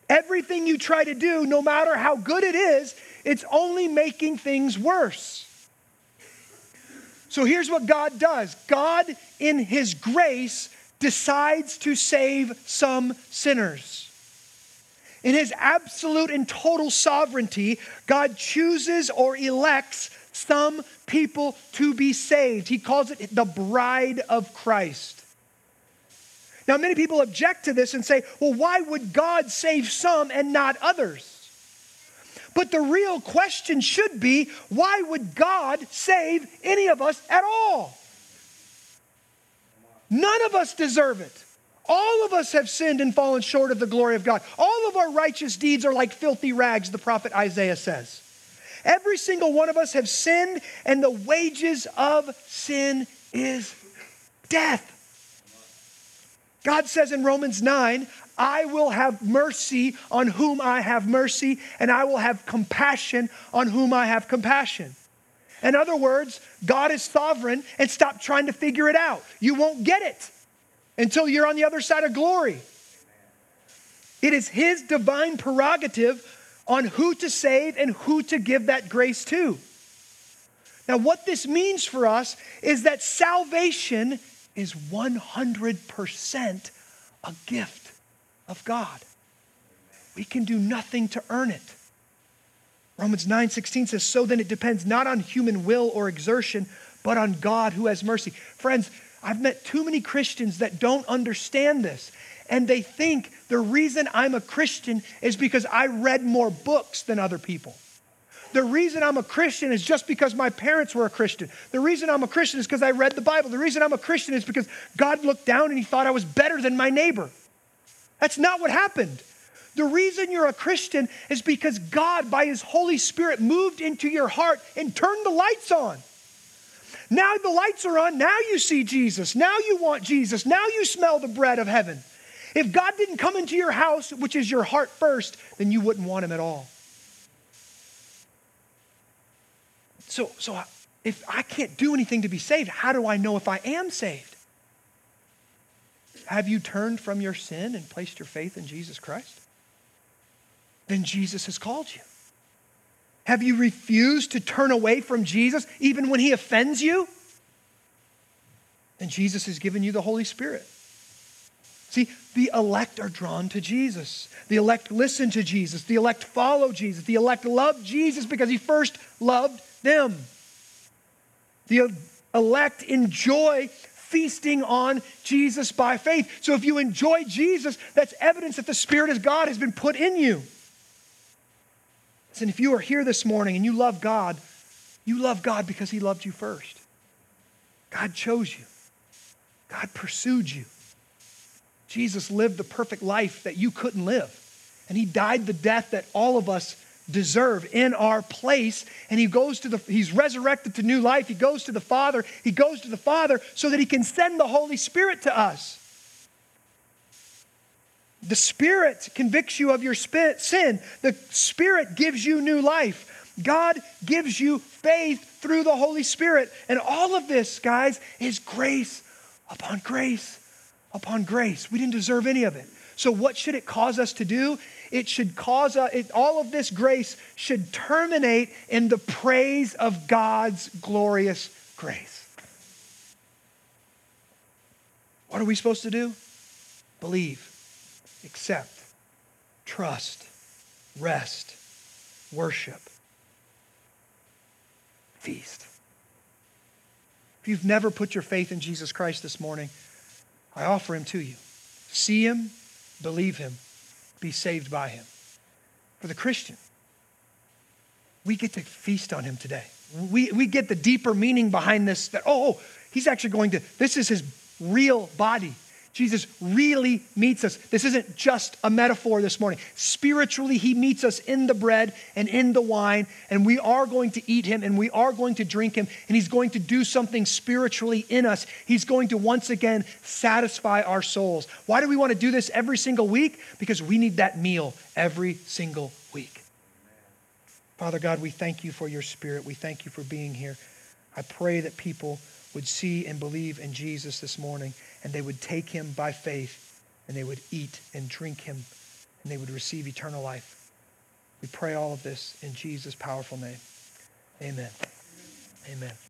Everything you try to do, no matter how good it is, it's only making things worse. So here's what God does God, in His grace, decides to save some sinners. In his absolute and total sovereignty, God chooses or elects some people to be saved. He calls it the bride of Christ. Now, many people object to this and say, well, why would God save some and not others? But the real question should be why would God save any of us at all? None of us deserve it. All of us have sinned and fallen short of the glory of God. All of our righteous deeds are like filthy rags, the prophet Isaiah says. Every single one of us have sinned, and the wages of sin is death. God says in Romans 9, I will have mercy on whom I have mercy, and I will have compassion on whom I have compassion. In other words, God is sovereign and stop trying to figure it out. You won't get it until you're on the other side of glory. It is His divine prerogative on who to save and who to give that grace to. Now, what this means for us is that salvation is 100% a gift of God. We can do nothing to earn it. Romans 9 16 says, So then it depends not on human will or exertion, but on God who has mercy. Friends, I've met too many Christians that don't understand this. And they think the reason I'm a Christian is because I read more books than other people. The reason I'm a Christian is just because my parents were a Christian. The reason I'm a Christian is because I read the Bible. The reason I'm a Christian is because God looked down and he thought I was better than my neighbor. That's not what happened. The reason you're a Christian is because God, by His Holy Spirit, moved into your heart and turned the lights on. Now the lights are on. Now you see Jesus. Now you want Jesus. Now you smell the bread of heaven. If God didn't come into your house, which is your heart first, then you wouldn't want Him at all. So, so if I can't do anything to be saved, how do I know if I am saved? Have you turned from your sin and placed your faith in Jesus Christ? Then Jesus has called you. Have you refused to turn away from Jesus even when he offends you? Then Jesus has given you the Holy Spirit. See, the elect are drawn to Jesus. The elect listen to Jesus. The elect follow Jesus. The elect love Jesus because he first loved them. The elect enjoy feasting on Jesus by faith. So if you enjoy Jesus, that's evidence that the Spirit of God has been put in you. And if you are here this morning and you love God, you love God because He loved you first. God chose you, God pursued you. Jesus lived the perfect life that you couldn't live. And He died the death that all of us deserve in our place and he goes to the he's resurrected to new life he goes to the father he goes to the father so that he can send the holy spirit to us the Spirit convicts you of your sin. The Spirit gives you new life. God gives you faith through the Holy Spirit. And all of this, guys, is grace upon grace upon grace. We didn't deserve any of it. So, what should it cause us to do? It should cause us, it, all of this grace should terminate in the praise of God's glorious grace. What are we supposed to do? Believe accept, trust, rest, worship, feast. If you've never put your faith in Jesus Christ this morning, I offer him to you. See him, believe him, be saved by him. For the Christian, we get to feast on him today. We, we get the deeper meaning behind this that, oh, oh he's actually going to, this is his real body. Jesus really meets us. This isn't just a metaphor this morning. Spiritually, he meets us in the bread and in the wine, and we are going to eat him and we are going to drink him, and he's going to do something spiritually in us. He's going to once again satisfy our souls. Why do we want to do this every single week? Because we need that meal every single week. Father God, we thank you for your spirit. We thank you for being here. I pray that people would see and believe in Jesus this morning and they would take him by faith and they would eat and drink him and they would receive eternal life. We pray all of this in Jesus' powerful name. Amen. Amen.